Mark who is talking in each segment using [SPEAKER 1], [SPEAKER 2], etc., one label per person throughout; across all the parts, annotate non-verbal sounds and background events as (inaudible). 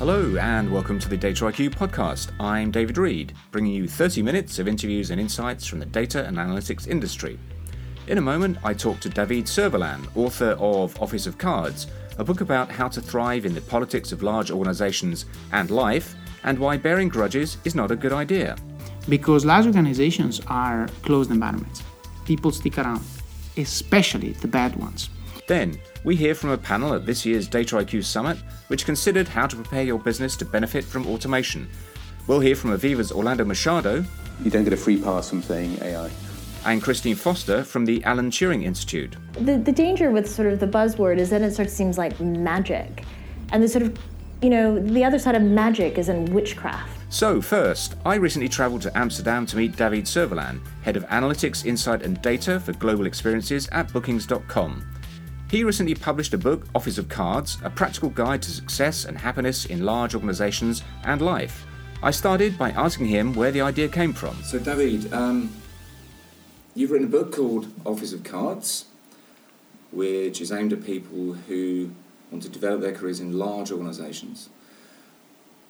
[SPEAKER 1] Hello, and welcome to the Data IQ podcast. I'm David Reed, bringing you 30 minutes of interviews and insights from the data and analytics industry. In a moment, I talk to David Cervellin, author of Office of Cards, a book about how to thrive in the politics of large organizations and life, and why bearing grudges is not a good idea.
[SPEAKER 2] Because large organizations are closed environments. People stick around, especially the bad ones.
[SPEAKER 1] Then, we hear from a panel at this year's Data IQ Summit, which considered how to prepare your business to benefit from automation. We'll hear from Aviva's Orlando Machado.
[SPEAKER 3] You don't get a free pass from saying AI.
[SPEAKER 1] And Christine Foster from the Alan Turing Institute.
[SPEAKER 4] The, the danger with sort of the buzzword is that it sort of seems like magic. And the sort of, you know, the other side of magic is in witchcraft.
[SPEAKER 1] So, first, I recently travelled to Amsterdam to meet David Cervellin, Head of Analytics, Insight and Data for Global Experiences at Bookings.com. He recently published a book, Office of Cards, a practical guide to success and happiness in large organizations and life. I started by asking him where the idea came from. So, David, um, you've written a book called Office of Cards, which is aimed at people who want to develop their careers in large organizations.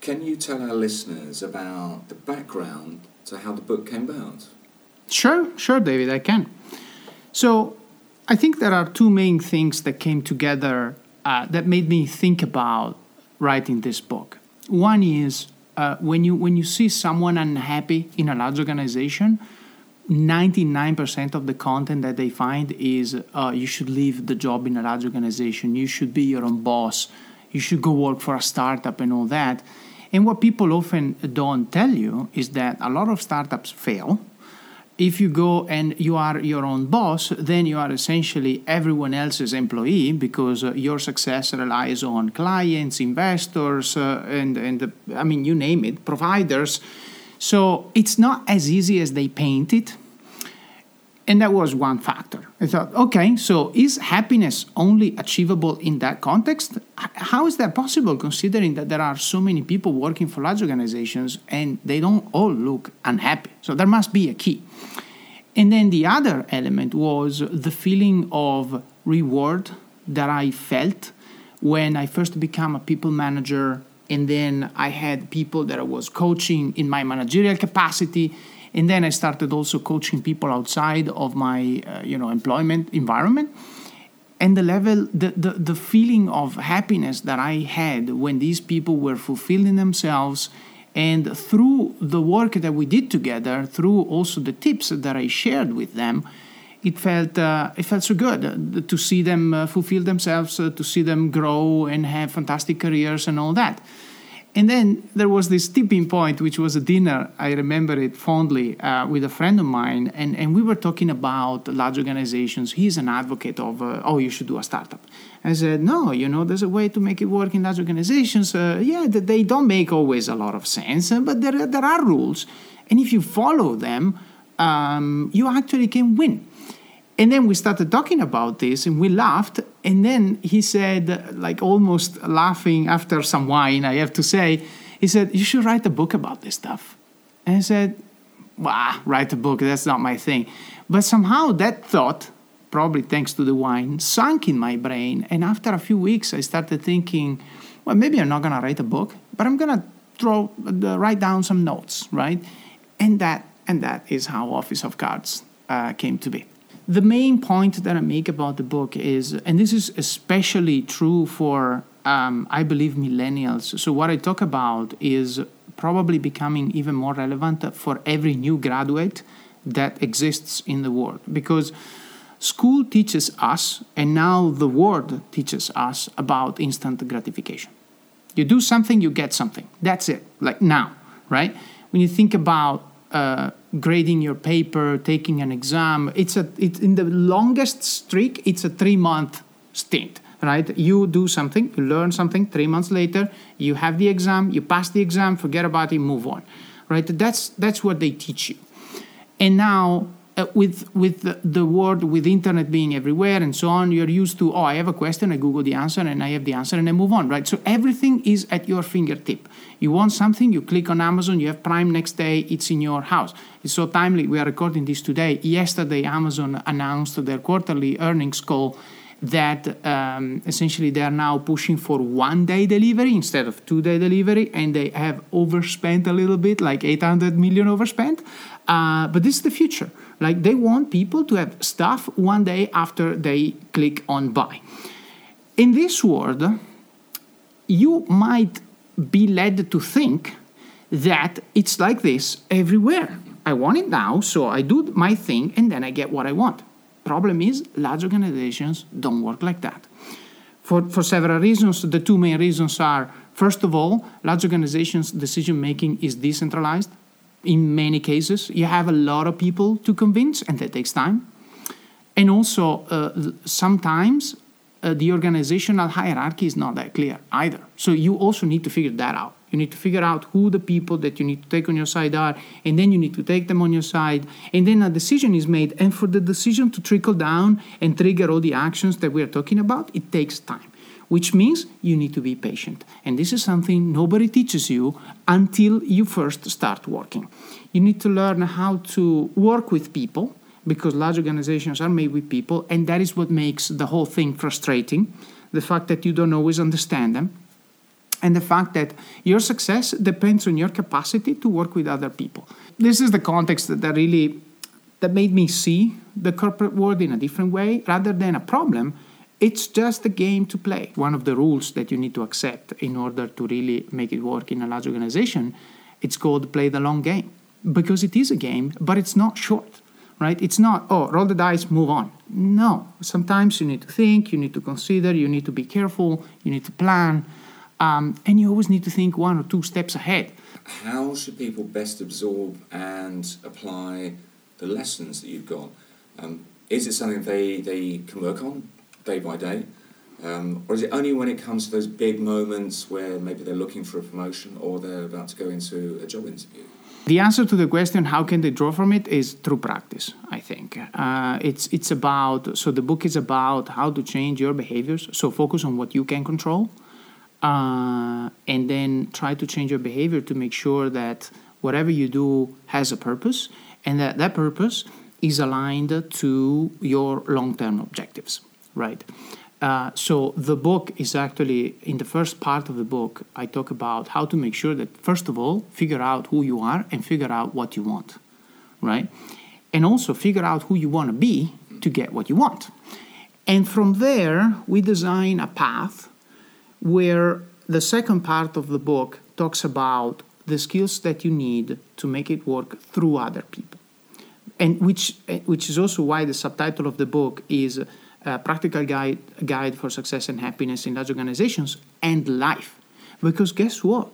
[SPEAKER 1] Can you tell our listeners about the background to how the book came about?
[SPEAKER 2] Sure, sure, David, I can. So, I think there are two main things that came together uh, that made me think about writing this book. One is uh, when you when you see someone unhappy in a large organization, 99% of the content that they find is uh, you should leave the job in a large organization, you should be your own boss, you should go work for a startup and all that. And what people often don't tell you is that a lot of startups fail if you go and you are your own boss, then you are essentially everyone else's employee because uh, your success relies on clients, investors, uh, and and I mean you name it, providers. So it's not as easy as they paint it. And that was one factor. I thought, okay, so is happiness only achievable in that context? How is that possible considering that there are so many people working for large organizations and they don't all look unhappy? So there must be a key. And then the other element was the feeling of reward that I felt when I first became a people manager and then I had people that I was coaching in my managerial capacity and then I started also coaching people outside of my uh, you know employment environment. And the level the, the the feeling of happiness that I had when these people were fulfilling themselves and through the work that we did together through also the tips that I shared with them it felt uh, it felt so good uh, to see them uh, fulfill themselves uh, to see them grow and have fantastic careers and all that and then there was this tipping point, which was a dinner. I remember it fondly uh, with a friend of mine, and, and we were talking about large organizations. He's an advocate of, uh, oh, you should do a startup. I said, no, you know, there's a way to make it work in large organizations. Uh, yeah, they don't make always a lot of sense, uh, but there, there are rules. And if you follow them, um, you actually can win. And then we started talking about this and we laughed. And then he said, like almost laughing after some wine, I have to say, he said, You should write a book about this stuff. And I said, Wow, write a book, that's not my thing. But somehow that thought, probably thanks to the wine, sunk in my brain. And after a few weeks, I started thinking, well, maybe I'm not going to write a book, but I'm going to throw, uh, write down some notes, right? And that, and that is how Office of Cards uh, came to be the main point that I make about the book is, and this is especially true for, um, I believe, millennials. So, what I talk about is probably becoming even more relevant for every new graduate that exists in the world because school teaches us, and now the world teaches us about instant gratification. You do something, you get something. That's it, like now, right? When you think about uh, grading your paper, taking an exam. It's a it's in the longest streak. It's a three month stint, right? You do something, you learn something. Three months later, you have the exam. You pass the exam. Forget about it. Move on, right? That's that's what they teach you. And now uh, with with the, word with internet being everywhere and so on you're used to oh i have a question i google the answer and i have the answer and i move on right? So everything is at your fingertip. You want something you click on amazon you have prime next day it's in your house. It's so timely we are recording this today. Yesterday amazon announced their quarterly earnings call that um, essentially they are now pushing for one day delivery instead of two day delivery, and they have overspent a little bit, like 800 million overspent. Uh, but this is the future. Like they want people to have stuff one day after they click on buy. In this world, you might be led to think that it's like this everywhere. I want it now, so I do my thing and then I get what I want. Problem is, large organizations don't work like that. For, for several reasons, the two main reasons are first of all, large organizations' decision making is decentralized. In many cases, you have a lot of people to convince, and that takes time. And also, uh, sometimes uh, the organizational hierarchy is not that clear either. So you also need to figure that out. You need to figure out who the people that you need to take on your side are, and then you need to take them on your side. And then a decision is made. And for the decision to trickle down and trigger all the actions that we are talking about, it takes time, which means you need to be patient. And this is something nobody teaches you until you first start working. You need to learn how to work with people because large organizations are made with people, and that is what makes the whole thing frustrating the fact that you don't always understand them, and the fact that your success depends on your capacity to work with other people. This is the context that really that made me see the corporate world in a different way rather than a problem. It's just a game to play. One of the rules that you need to accept in order to really make it work in a large organization, it's called play the long game because it is a game, but it's not short right? It's not, oh, roll the dice, move on. No, sometimes you need to think, you need to consider, you need to be careful, you need to plan, um, and you always need to think one or two steps ahead.
[SPEAKER 1] How should people best absorb and apply the lessons that you've got? Um, is it something they, they can work on day by day? Um, or is it only when it comes to those big moments where maybe they're looking for a promotion or they're about to go into a job interview?
[SPEAKER 2] The answer to the question, how can they draw from it, is through practice. I think uh, it's it's about. So the book is about how to change your behaviors. So focus on what you can control, uh, and then try to change your behavior to make sure that whatever you do has a purpose, and that that purpose is aligned to your long-term objectives. Right. Uh, so the book is actually in the first part of the book i talk about how to make sure that first of all figure out who you are and figure out what you want. Right? And also figure out who you want to be to get what you want. And from there we design a path where the second part of the book talks about the skills that you need to make it work through other people. And which which is also why the subtitle of the book is practical guide, guide for success and happiness in large organizations and life. Because guess what?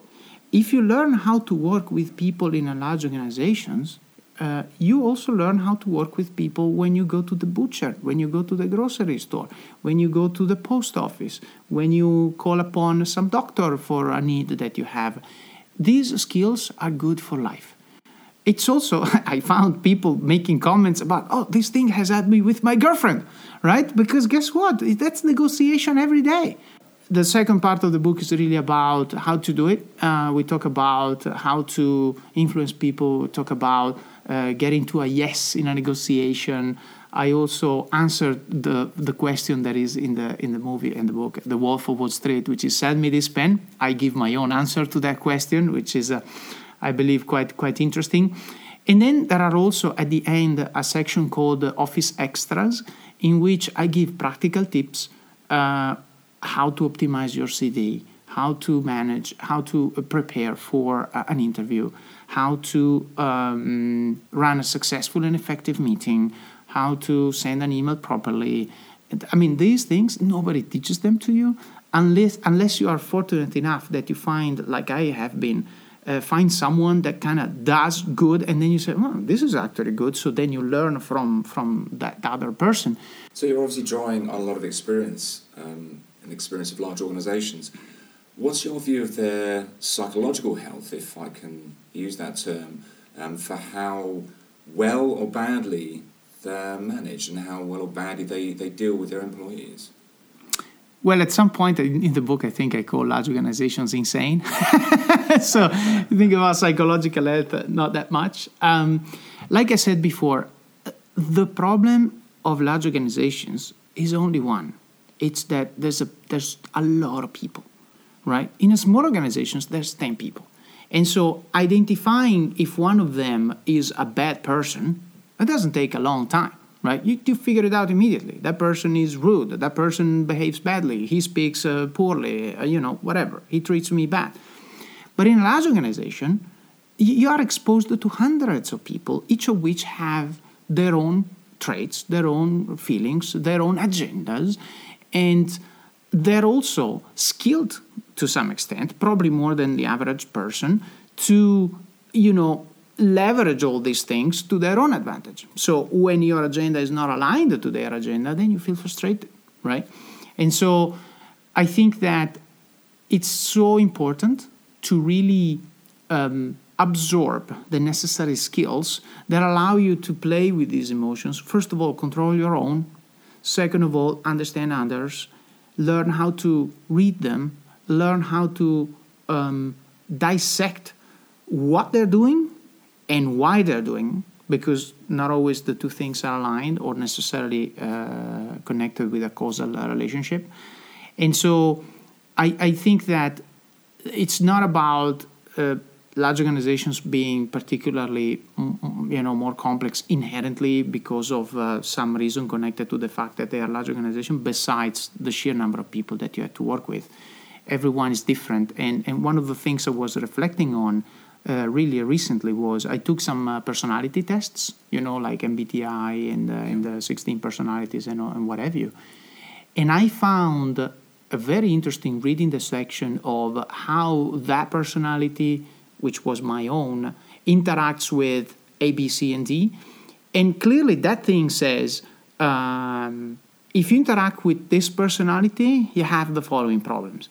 [SPEAKER 2] If you learn how to work with people in large organizations, uh, you also learn how to work with people when you go to the butcher, when you go to the grocery store, when you go to the post office, when you call upon some doctor for a need that you have. These skills are good for life. It's also, (laughs) I found people making comments about, oh, this thing has had me with my girlfriend right? Because guess what? That's negotiation every day. The second part of the book is really about how to do it. Uh, we talk about how to influence people, we talk about uh, getting to a yes in a negotiation. I also answered the, the question that is in the in the movie and the book, The Wolf of Wall Street, which is send me this pen. I give my own answer to that question, which is, I believe, quite quite interesting. And then there are also at the end a section called Office Extras, in which I give practical tips uh, how to optimize your CD, how to manage, how to prepare for uh, an interview, how to um, run a successful and effective meeting, how to send an email properly. I mean, these things nobody teaches them to you unless unless you are fortunate enough that you find, like I have been, uh, find someone that kind of does good and then you say well this is actually good. So then you learn from from that other person.
[SPEAKER 1] So you're obviously drawing on a lot of experience um, and experience of large organizations. What's your view of their psychological health if i can use that term um, for how well or badly they're managed and how well or badly they, they deal with their employees
[SPEAKER 2] well, at some point in the book, I think I call large organizations insane. (laughs) so think about psychological health, not that much. Um, like I said before, the problem of large organizations is only one, it's that there's a there's a lot of people, right? In a small organizations, there's ten people, and so identifying if one of them is a bad person, it doesn't take a long time, right? You, you figure it out immediately. That person is rude. That person behaves badly. He speaks uh, poorly. Uh, you know, whatever. He treats me bad. But in a large organization, you are exposed to hundreds of people, each of which have their own traits, their own feelings, their own agendas, and they're also skilled to some extent, probably more than the average person, to you know leverage all these things to their own advantage. So when your agenda is not aligned to their agenda, then you feel frustrated, right? And so I think that it's so important to really um, absorb the necessary skills that allow you to play with these emotions. First of all, control your own. Second of all, understand others. Learn how to read them. Learn how to um, dissect what they're doing and why they're doing, because not always the two things are aligned or necessarily uh, connected with a causal relationship. And so I, I think that it's not about uh, large organizations being particularly you know more complex inherently because of uh, some reason connected to the fact that they are large organizations besides the sheer number of people that you have to work with everyone is different and and one of the things i was reflecting on uh, really recently was I took some uh, personality tests, you know, like MBTI and, uh, and the 16 personalities and, and what have you. And I found a very interesting reading the section of how that personality which was my own, interacts with A, B, C, and D. And clearly, that thing says um, if you interact with this personality, you have the following problems.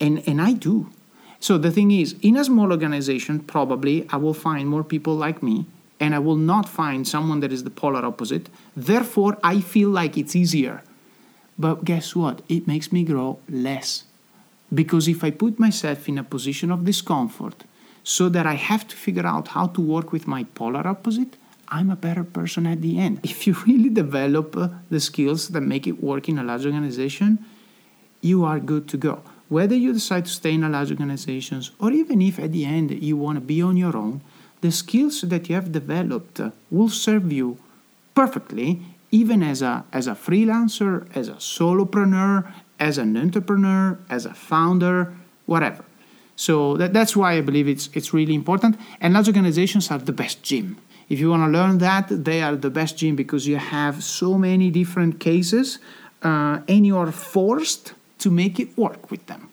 [SPEAKER 2] And, and I do. So the thing is, in a small organization, probably I will find more people like me, and I will not find someone that is the polar opposite. Therefore, I feel like it's easier. But guess what? It makes me grow less. Because if I put myself in a position of discomfort, so that I have to figure out how to work with my polar opposite, I'm a better person at the end. (laughs) If you really develop uh, the skills that make it work in a large organization, you are good to go. Whether you decide to stay in a large organization or even if at the end you want to be on your own, the skills that you have developed will serve you perfectly even as a as a freelancer, as a solopreneur, as an entrepreneur, as a founder, whatever. So that, that's why I believe it's, it's really important. And large organizations are the best gym. If you want to learn that, they are the best gym because you have so many different cases uh, and you are forced to make it work with them.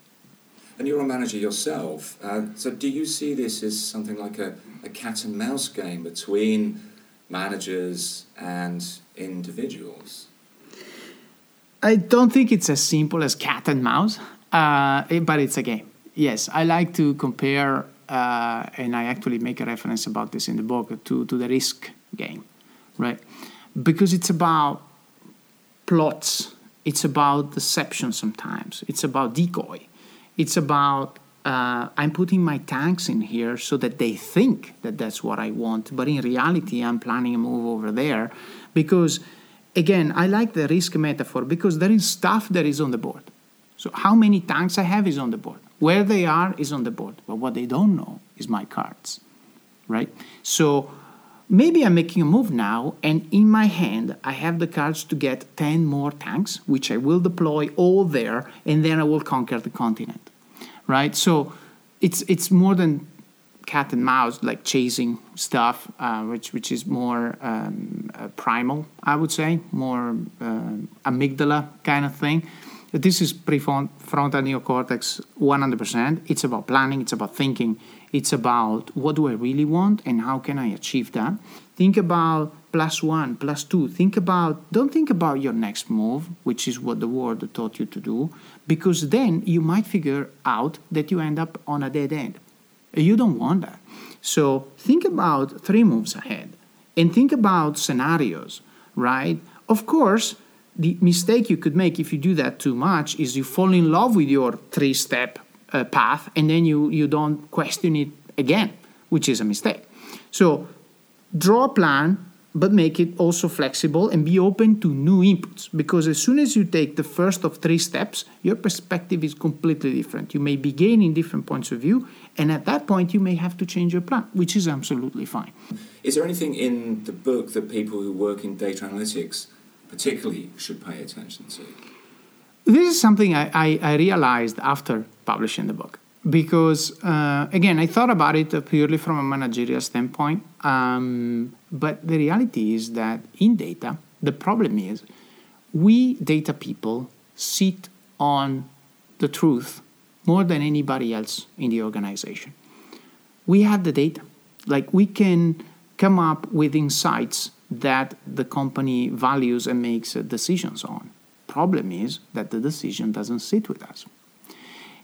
[SPEAKER 1] And you're a manager yourself. Uh, so do you see this as something like a, a cat and mouse game between managers and individuals?
[SPEAKER 2] I don't think it's as simple as cat and mouse, uh, but it's a game yes, I like to compare, uh, and I actually make a reference about this in the book to, to the risk game, right? Because it's about plots, it's about deception sometimes, it's about decoy, it's about uh, I'm putting my tanks in here so that they think that that's what I want, but in reality, I'm planning a move over there because, again, I like the risk metaphor because there is stuff that is on the board. So, how many tanks I have is on the board. Where they are is on the board, but what they don't know is my cards, right? So maybe I'm making a move now, and in my hand, I have the cards to get 10 more tanks, which I will deploy all there, and then I will conquer the continent, right? So it's, it's more than cat and mouse, like chasing stuff, uh, which, which is more um, uh, primal, I would say, more uh, amygdala kind of thing. This is prefrontal neocortex 100%. It's about planning, it's about thinking, it's about what do I really want and how can I achieve that. Think about plus one, plus two. Think about, don't think about your next move, which is what the world taught you to do, because then you might figure out that you end up on a dead end. You don't want that. So think about three moves ahead and think about scenarios, right? Of course, the mistake you could make if you do that too much is you fall in love with your three step uh, path and then you, you don't question it again, which is a mistake. So, draw a plan, but make it also flexible and be open to new inputs. Because as soon as you take the first of three steps, your perspective is completely different. You may be gaining different points of view, and at that point, you may have to change your plan, which is absolutely fine.
[SPEAKER 1] Is there anything in the book that people who work in data analytics particularly should pay attention to?
[SPEAKER 2] This is something I, I, I realized after publishing the book because uh, again i thought about it purely from a managerial standpoint um, but the reality is that in data the problem is we data people sit on the truth more than anybody else in the organization we have the data like we can come up with insights that the company values and makes uh, decisions on problem is that the decision doesn't sit with us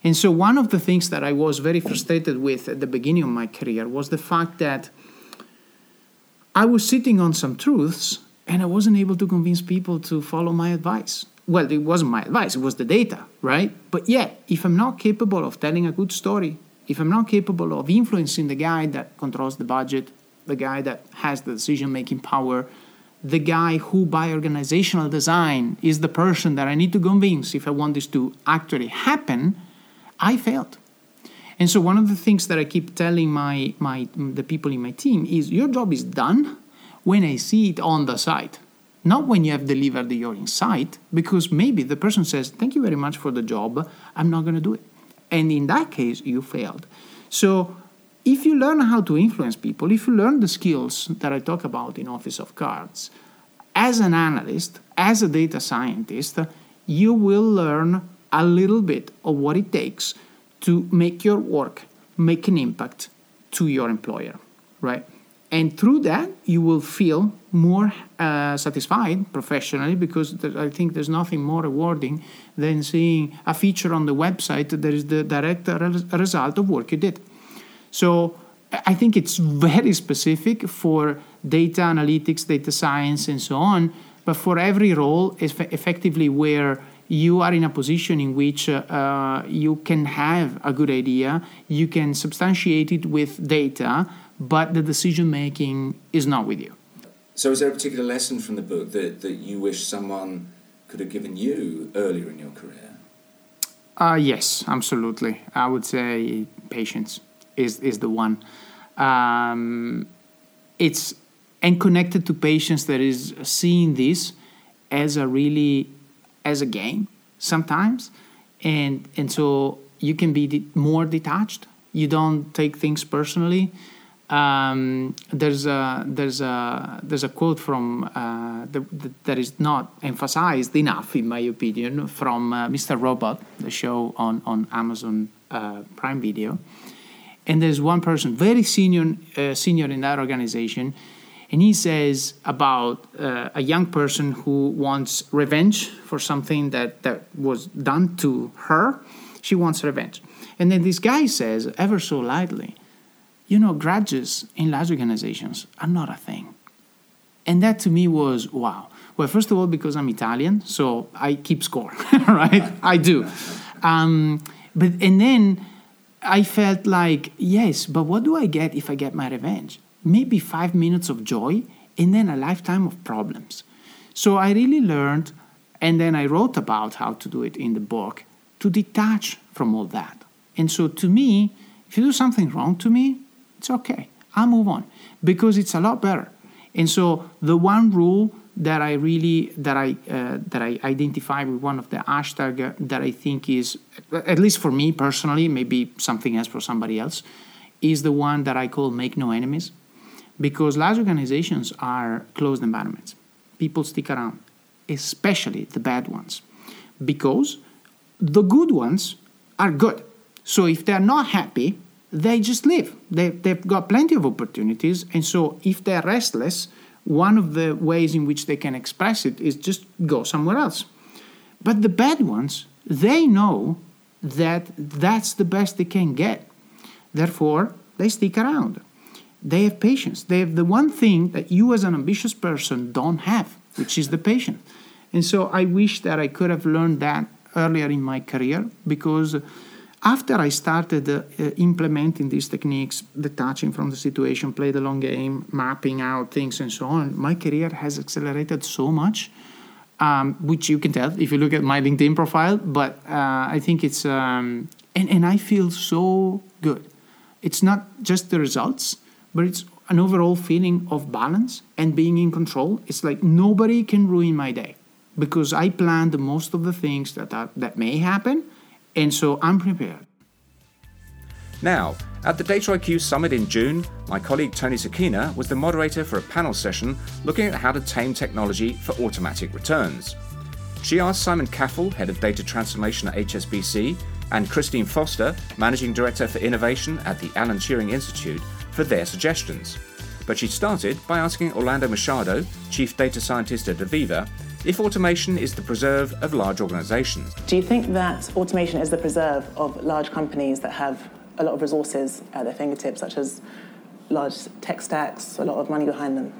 [SPEAKER 2] and so, one of the things that I was very frustrated with at the beginning of my career was the fact that I was sitting on some truths and I wasn't able to convince people to follow my advice. Well, it wasn't my advice, it was the data, right? But yet, if I'm not capable of telling a good story, if I'm not capable of influencing the guy that controls the budget, the guy that has the decision making power, the guy who, by organizational design, is the person that I need to convince if I want this to actually happen I failed. And so one of the things that I keep telling my, my the people in my team is your job is done when I see it on the site, not when you have delivered your insight, because maybe the person says, Thank you very much for the job, I'm not going to do it. And in that case, you failed. So if you learn how to influence people, if you learn the skills that I talk about in Office of Cards, as an analyst, as a data scientist, you will learn a little bit of what it takes to make your work make an impact to your employer, right? And through that, you will feel more uh, satisfied professionally because I think there's nothing more rewarding than seeing a feature on the website that is the direct result of work you did. So I think it's very specific for data analytics, data science, and so on. But for every role, effectively where you are in a position in which uh, you can have a good idea, you can substantiate it with data, but the decision making is not with you.
[SPEAKER 1] So, is there a particular lesson from the book that, that you wish someone could have given you earlier in your career?
[SPEAKER 2] Uh, yes, absolutely. I would say patience is, is the one. Um, it's and connected to patients that is seeing this as a really as a game sometimes, and and so you can be de- more detached. You don't take things personally. Um, there's a there's a there's a quote from uh, that is not emphasized enough, in my opinion, from uh, Mr. Robot, the show on on Amazon uh, Prime Video, and there's one person very senior uh, senior in that organization and he says about uh, a young person who wants revenge for something that, that was done to her. She wants revenge. And then this guy says, ever so lightly, you know, grudges in large organizations are not a thing. And that to me was wow. Well, first of all, because I'm Italian, so I keep score, (laughs) right? I do. Um, but and then I felt like, yes, but what do I get if I get my revenge? maybe five minutes of joy and then a lifetime of problems. So I really learned, and then I wrote about how to do it in the book, to detach from all that. And so to me, if you do something wrong to me, it's okay. I'll move on because it's a lot better. And so the one rule that I really that I uh, that I identify with one of the hashtag that I think is at least for me personally, maybe something else for somebody else, is the one that I call make no enemies because large organizations are closed environments. People stick around, especially the bad ones, because the good ones are good. So if they're not happy, they just leave. They, they've got plenty of opportunities. And so if they're restless, one of the ways in which they can express it is just go somewhere else. But the bad ones, they know that that's the best they can get. Therefore, they stick around they have patience. They have the one thing that you, as an ambitious person, don't have, which is the patience. And so I wish that I could have learned that earlier in my career because after I started uh, implementing these techniques, detaching from the situation, play the long game, mapping out things, and so on, my career has accelerated so much, um, which you can tell if you look at my LinkedIn profile. But uh, I think it's, um, and, and I feel so good. It's not just the results, but it's an overall feeling of balance and being in control. It's like nobody can ruin my day because I planned most of the things that are, that may happen and so I'm prepared.
[SPEAKER 1] Now, at the Data IQ Summit in June, my colleague Toni Sekinah was the moderator for a panel session looking at how to tame technology for automatic returns. She asked Simon Caffel, Head of Data Transformation at HSBC, and Christine Foster, Managing Director for Innovation at the Alan Turing Institute, for their suggestions. But she started by asking Orlando Machado, Chief Data Scientist at Aviva, if automation is the preserve of large organizations.
[SPEAKER 5] Do you think that automation is the preserve of large companies that have a lot of resources at their fingertips, such as large tech stacks, a lot of money behind them?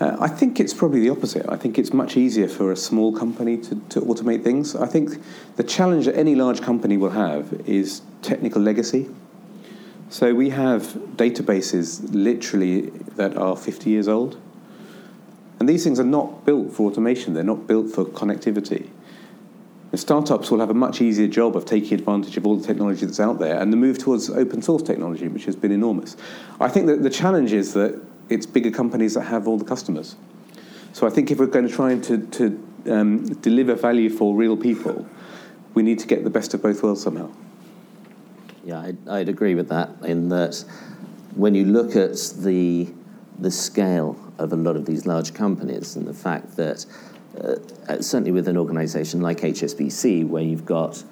[SPEAKER 3] Uh, I think it's probably the opposite. I think it's much easier for a small company to, to automate things. I think the challenge that any large company will have is technical legacy. So we have databases literally that are 50 years old. And these things are not built for automation, they're not built for connectivity. The startups will have a much easier job of taking advantage of all the technology that's out there and the move towards open source technology, which has been enormous. I think that the challenge is that it's bigger companies that have all the customers. So I think if we're going to try and to, to um, deliver value for real people, we need to get the best of both worlds somehow.
[SPEAKER 6] Yeah, I'd, I'd agree with that in that when you look at the the scale of a lot of these large companies and the fact that, uh, uh certainly with an organization like HSBC, where you've got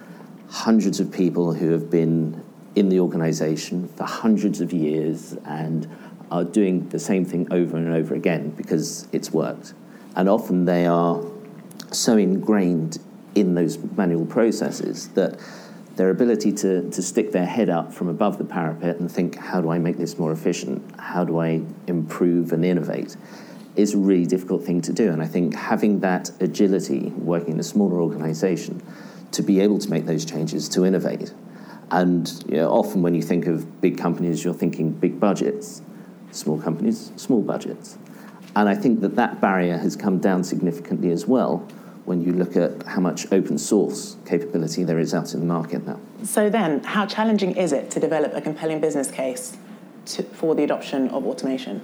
[SPEAKER 6] hundreds of people who have been in the organization for hundreds of years and are doing the same thing over and over again because it's worked. And often they are so ingrained in those manual processes that their ability to, to stick their head up from above the parapet and think, how do I make this more efficient? How do I improve and innovate? is a really difficult thing to do. And I think having that agility, working in a smaller organization, to be able to make those changes, to innovate. And you know, often when you think of big companies, you're thinking big budgets. Small companies, small budgets. And I think that that barrier has come down significantly as well when you look at how much open source capability there is out in the market now.
[SPEAKER 5] So, then, how challenging is it to develop a compelling business case to, for the adoption of automation?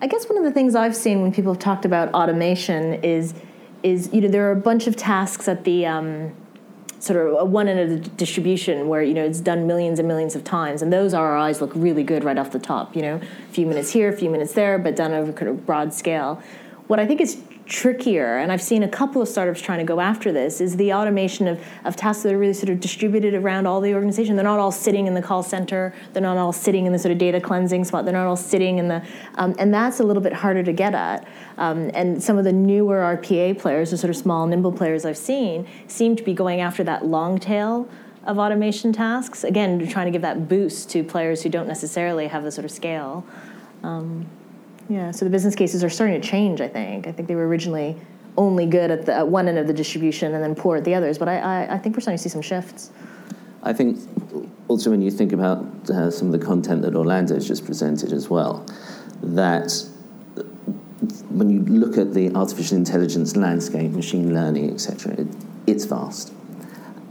[SPEAKER 4] I guess one of the things I've seen when people have talked about automation is, is you know, there are a bunch of tasks at the um, sort of one end of the distribution where you know it's done millions and millions of times, and those ROIs look really good right off the top. You know, a few minutes here, a few minutes there, but done over kind of broad scale. What I think is trickier, and I've seen a couple of startups trying to go after this, is the automation of, of tasks that are really sort of distributed around all the organization. They're not all sitting in the call center, they're not all sitting in the sort of data cleansing spot, they're not all sitting in the, um, and that's a little bit harder to get at. Um, and some of the newer RPA players, the sort of small, nimble players I've seen, seem to be going after that long tail of automation tasks. Again, trying to give that boost to players who don't necessarily have the sort of scale. Um, yeah, so the business cases are starting to change. I think. I think they were originally only good at, the, at one end of the distribution and then poor at the others. But I, I, I think we're starting to see some shifts.
[SPEAKER 6] I think also when you think about uh, some of the content that Orlando has just presented as well, that when you look at the artificial intelligence landscape, machine learning, etc., it, it's vast.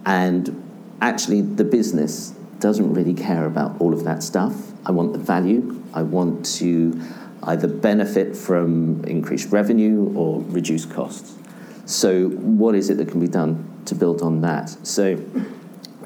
[SPEAKER 6] And actually, the business doesn't really care about all of that stuff. I want the value. I want to either benefit from increased revenue or reduced costs. So, what is it that can be done to build on that? So,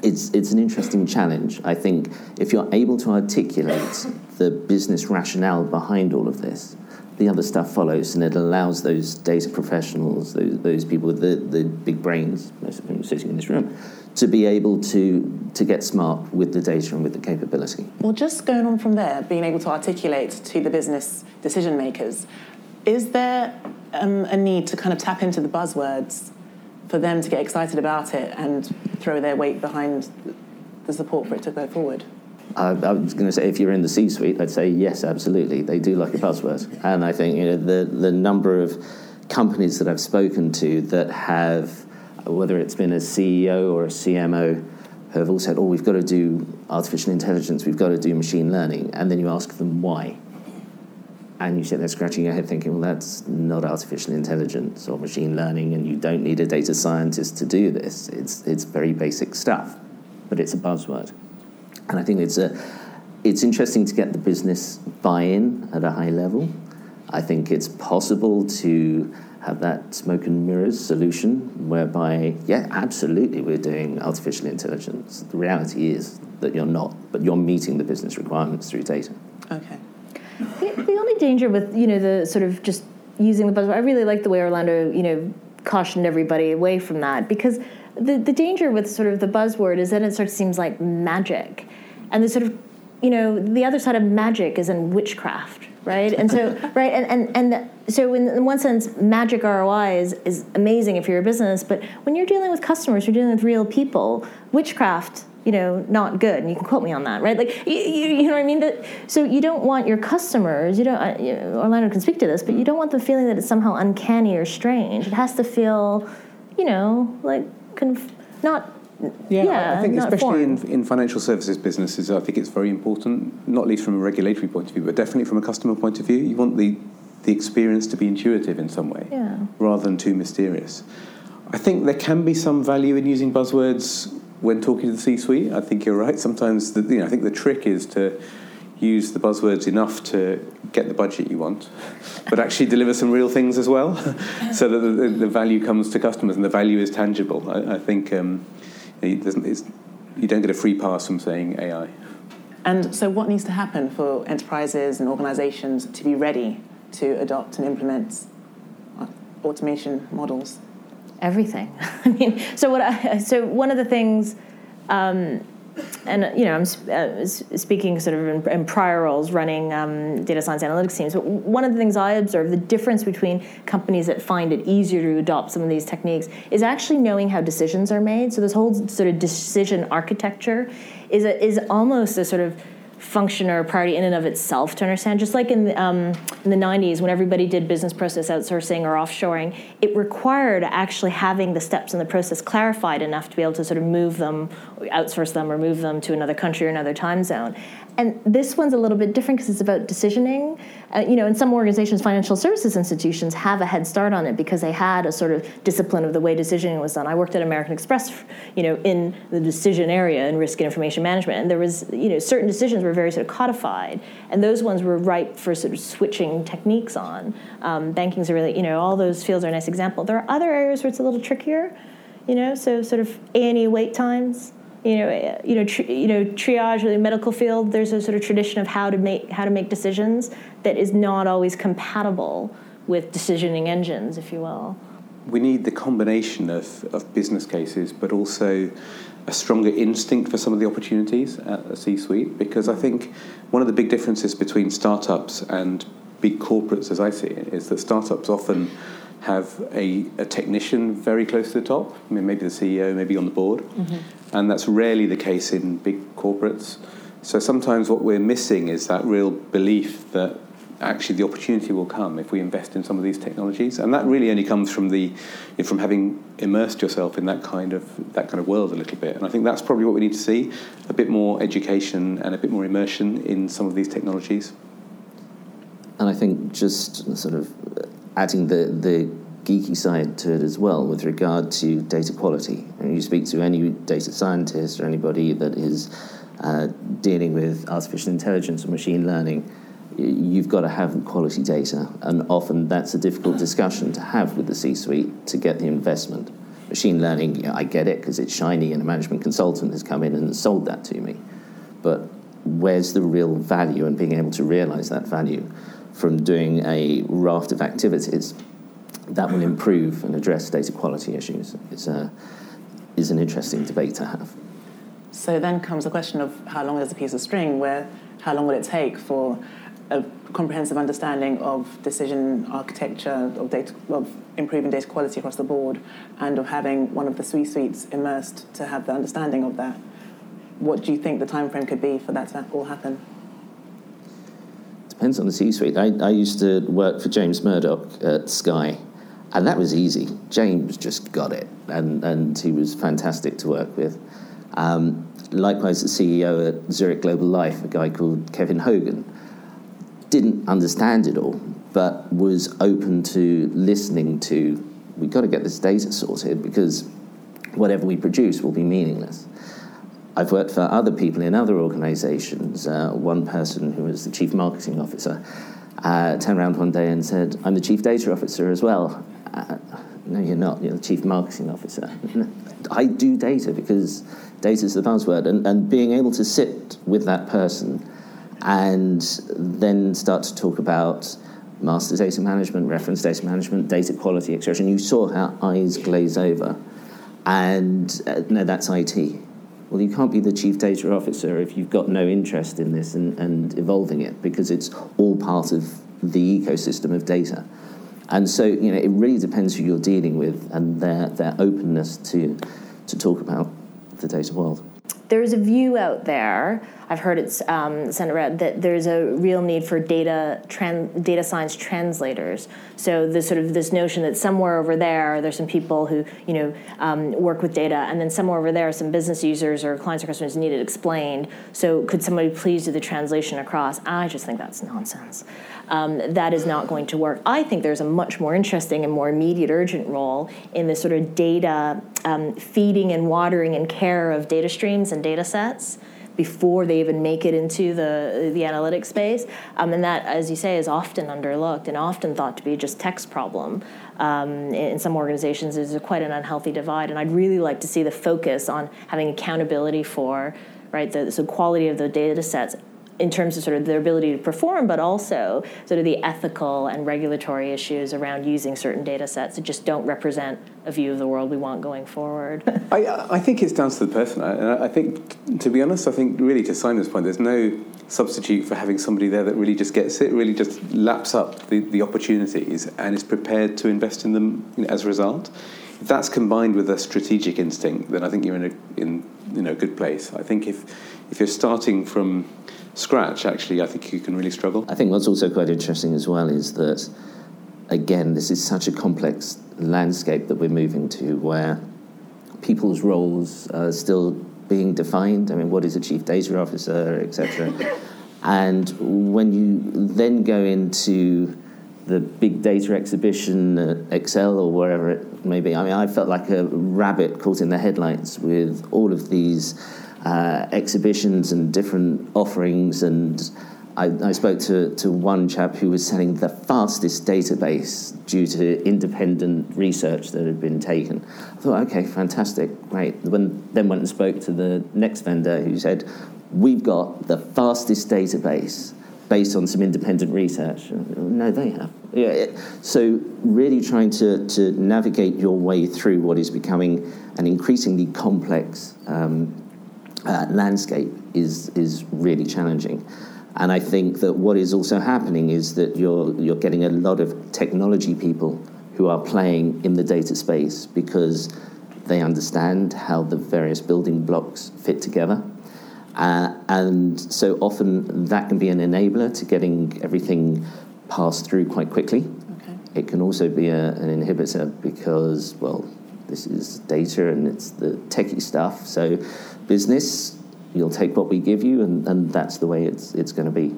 [SPEAKER 6] it's, it's an interesting challenge. I think if you're able to articulate the business rationale behind all of this, the other stuff follows, and it allows those data professionals, those, those people with the, the big brains, most of whom are sitting in this room, to be able to, to get smart with the data and with the capability.
[SPEAKER 5] Well, just going on from there, being able to articulate to the business decision makers, is there um, a need to kind of tap into the buzzwords for them to get excited about it and throw their weight behind the support for it to go forward?
[SPEAKER 6] I, I was going to say, if you're in the C-suite, I'd say yes, absolutely. They do like a buzzword, and I think you know the the number of companies that I've spoken to that have whether it's been a CEO or a CMO, who have all said, oh, we've got to do artificial intelligence, we've got to do machine learning. And then you ask them why. And you sit there scratching your head thinking, well, that's not artificial intelligence or machine learning, and you don't need a data scientist to do this. It's, it's very basic stuff, but it's a buzzword. And I think it's, a, it's interesting to get the business buy in at a high level. I think it's possible to have that smoke and mirrors solution whereby, yeah, absolutely, we're doing artificial intelligence. The reality is that you're not, but you're meeting the business requirements through data.
[SPEAKER 5] Okay.
[SPEAKER 4] The, the only danger with you know the sort of just using the buzzword, I really like the way Orlando you know cautioned everybody away from that because the the danger with sort of the buzzword is that it sort of seems like magic, and the sort of you know the other side of magic is in witchcraft, right? And so (laughs) right and and and so in, in one sense, magic ROI is is amazing if you're a business, but when you're dealing with customers, you're dealing with real people. Witchcraft you know, not good. And you can quote me on that, right? Like, you, you, you know what I mean? But, so you don't want your customers, you don't, uh, you know, Orlando can speak to this, but you don't want the feeling that it's somehow uncanny or strange. It has to feel, you know, like, conf- not
[SPEAKER 3] yeah,
[SPEAKER 4] Yeah,
[SPEAKER 3] I think especially in, in financial services businesses, I think it's very important, not least from a regulatory point of view, but definitely from a customer point of view. You want the, the experience to be intuitive in some way,
[SPEAKER 4] Yeah.
[SPEAKER 3] rather than too mysterious. I think there can be some value in using buzzwords when talking to the C-suite. I think you're right. Sometimes, the, you know, I think the trick is to use the buzzwords enough to get the budget you want, but actually deliver some real things as well, (laughs) so that the, the value comes to customers and the value is tangible. I, I think um, it doesn't, it's, you don't get a free pass from saying AI.
[SPEAKER 5] And so, what needs to happen for enterprises and organizations to be ready to adopt and implement uh, automation models?
[SPEAKER 4] everything. (laughs) I mean, so what? I, so one of the things, um, and you know, I'm uh, speaking sort of in, in prior roles, running um, data science analytics teams. But one of the things I observe, the difference between companies that find it easier to adopt some of these techniques, is actually knowing how decisions are made. So this whole sort of decision architecture is a, is almost a sort of function or a priority in and of itself to understand. Just like in the, um, in the 90s, when everybody did business process outsourcing or offshoring, it required actually having the steps in the process clarified enough to be able to sort of move them, outsource them, or move them to another country or another time zone. And this one's a little bit different because it's about decisioning. Uh, you know, in some organizations, financial services institutions have a head start on it because they had a sort of discipline of the way decisioning was done. I worked at American Express, you know, in the decision area in risk and information management, and there was, you know, certain decisions were very sort of codified, and those ones were ripe for sort of switching techniques on. Um, banking's a really, you know, all those fields are a nice example. There are other areas where it's a little trickier, you know, so sort of A and E wait times you know, uh, you know, you know, triage in the medical field. There's a sort of tradition of how to make how to make decisions that is not always compatible with decisioning engines, if you will.
[SPEAKER 3] We need the combination of, of business cases, but also a stronger instinct for some of the opportunities at the C-suite. Because I think one of the big differences between startups and big corporates, as I see it, is that startups often have a, a technician very close to the top. I mean, maybe the CEO, maybe on the board, mm-hmm. and that's rarely the case in big corporates. So sometimes what we're missing is that real belief that actually the opportunity will come if we invest in some of these technologies, and that really only comes from the from having immersed yourself in that kind of that kind of world a little bit. And I think that's probably what we need to see: a bit more education and a bit more immersion in some of these technologies.
[SPEAKER 6] And I think just sort of adding the, the geeky side to it as well with regard to data quality. And you speak to any data scientist or anybody that is uh, dealing with artificial intelligence or machine learning, you've got to have quality data. And often that's a difficult discussion to have with the C suite to get the investment. Machine learning, I get it because it's shiny and a management consultant has come in and sold that to me. But where's the real value and being able to realize that value from doing a raft of activities that will improve and address data quality issues is, a, is an interesting debate to have.
[SPEAKER 5] So then comes the question of how long is a piece of string, where how long will it take for a comprehensive understanding of decision architecture, of data, of improving data quality across the board, and of having one of the C-suites immersed to have the understanding of that. What do you think the time frame could be for that to all happen?
[SPEAKER 6] Depends on the C-suite. I, I used to work for James Murdoch at Sky, And that was easy. James just got it, and, and he was fantastic to work with. Um, likewise, the CEO at Zurich Global Life, a guy called Kevin Hogan, didn't understand it all, but was open to listening to, we've got to get this data sorted because whatever we produce will be meaningless. I've worked for other people in other organizations. Uh, one person who was the chief marketing officer uh, turned around one day and said, I'm the chief data officer as well. Uh, no, you're not. You're the chief marketing officer. (laughs) I do data because data is the buzzword. And, and being able to sit with that person and then start to talk about master data management, reference data management, data quality. And you saw how eyes glaze over. And uh, no, that's IT. Well, you can't be the chief data officer if you've got no interest in this and, and evolving it because it's all part of the ecosystem of data. And so, you know, it really depends who you're dealing with and their, their openness to, to talk about the data world.
[SPEAKER 4] There's a view out there I've heard it's um, that there's a real need for data tran- data science translators. So this sort of this notion that somewhere over there there's some people who you know um, work with data, and then somewhere over there some business users or clients or customers need it explained. So could somebody please do the translation across? I just think that's nonsense. Um, that is not going to work. I think there's a much more interesting and more immediate, urgent role in the sort of data um, feeding and watering and care of data streams and data sets before they even make it into the the analytics space. Um, and that, as you say, is often underlooked and often thought to be just text problem. Um, in some organizations, there's quite an unhealthy divide. And I'd really like to see the focus on having accountability for right the, the quality of the data sets in terms of sort of their ability to perform, but also sort of the ethical and regulatory issues around using certain data sets that just don't represent a view of the world we want going forward.
[SPEAKER 3] I, I think it's down to the person. I, I think, to be honest, I think really to Simon's point, there's no substitute for having somebody there that really just gets it, really just laps up the, the opportunities and is prepared to invest in them you know, as a result. If that's combined with a strategic instinct, then I think you're in a in a good place. I think if if you're starting from scratch, actually, I think you can really struggle.
[SPEAKER 6] I think what's also quite interesting as well is that, again, this is such a complex landscape that we're moving to where people's roles are still being defined. I mean, what is a chief data officer, etc. (laughs) and when you then go into the big data exhibition at ExCeL or wherever it may be, I mean, I felt like a rabbit caught in the headlights with all of these uh, exhibitions and different offerings. And I, I, spoke to, to one chap who was selling the fastest database due to independent research that had been taken. I thought, okay, fantastic, great. When, then went and spoke to the next vendor who said, we've got the fastest database based on some independent research. No, they have. Yeah, so really trying to, to navigate your way through what is becoming an increasingly complex um, uh, landscape is is really challenging. And I think that what is also happening is that you're you're getting a lot of technology people who are playing in the data space because they understand how the various building blocks fit together. Uh, and so often that can be an enabler to getting everything passed through quite quickly. Okay. It can also be a, an inhibitor because, well, this is data and it's the techie stuff. So business, you'll take what we give you, and, and that's the way it's, it's going to be.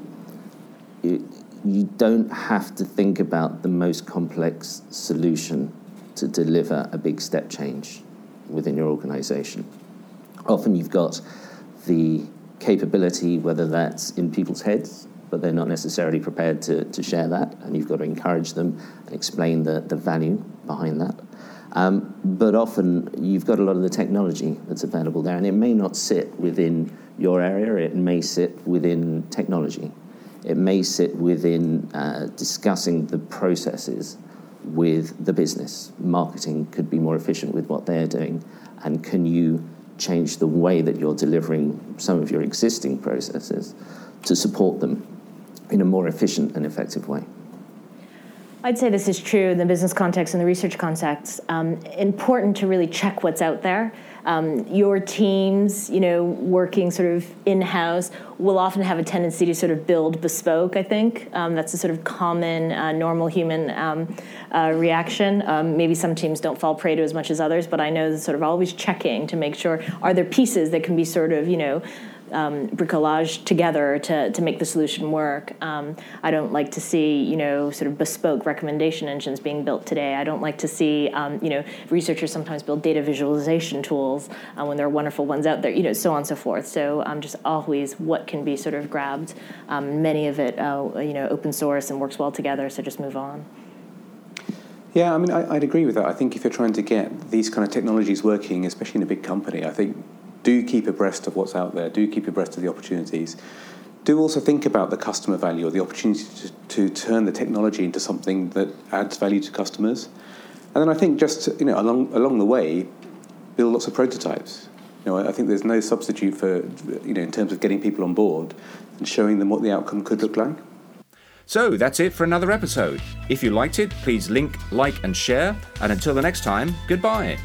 [SPEAKER 6] It, you don't have to think about the most complex solution to deliver a big step change within your organization. Often you've got the capability, whether that's in people's heads, but they're not necessarily prepared to, to share that, and you've got to encourage them and explain the, the value behind that. Um, but often you've got a lot of the technology that's available there, and it may not sit within your area, it may sit within technology. It may sit within uh, discussing the processes with the business. Marketing could be more efficient with what they're doing, and can you change the way that you're delivering some of your existing processes to support them in a more efficient and effective way?
[SPEAKER 4] I'd say this is true in the business context and the research context. Um, important to really check what's out there. Um, your teams, you know, working sort of in-house, will often have a tendency to sort of build bespoke. I think um, that's a sort of common, uh, normal human um, uh, reaction. Um, maybe some teams don't fall prey to as much as others, but I know sort of always checking to make sure are there pieces that can be sort of, you know um, bricolage together to, to make the solution work. Um, I don't like to see, you know, sort of bespoke recommendation engines being built today. I don't like to see, um, you know, researchers sometimes build data visualization tools uh, when there are wonderful ones out there, you know, so on and so forth. So um, just always what can be sort of grabbed. Um, many of it, uh, you know, open source and works well together. So just move on.
[SPEAKER 3] Yeah, I mean, I, would agree with that. I think if you're trying to get these kind of technologies working, especially in a big company, I think do keep abreast of what's out there, do keep abreast of the opportunities. Do also think about the customer value or the opportunity to, to turn the technology into something that adds value to customers. And then I think just you know along along the way, build lots of prototypes. You know, I think there's no substitute for you know in terms of getting people on board and showing them what the outcome could look like.
[SPEAKER 1] So that's it for another episode. If you liked it, please link, like, and share. And until the next time, goodbye.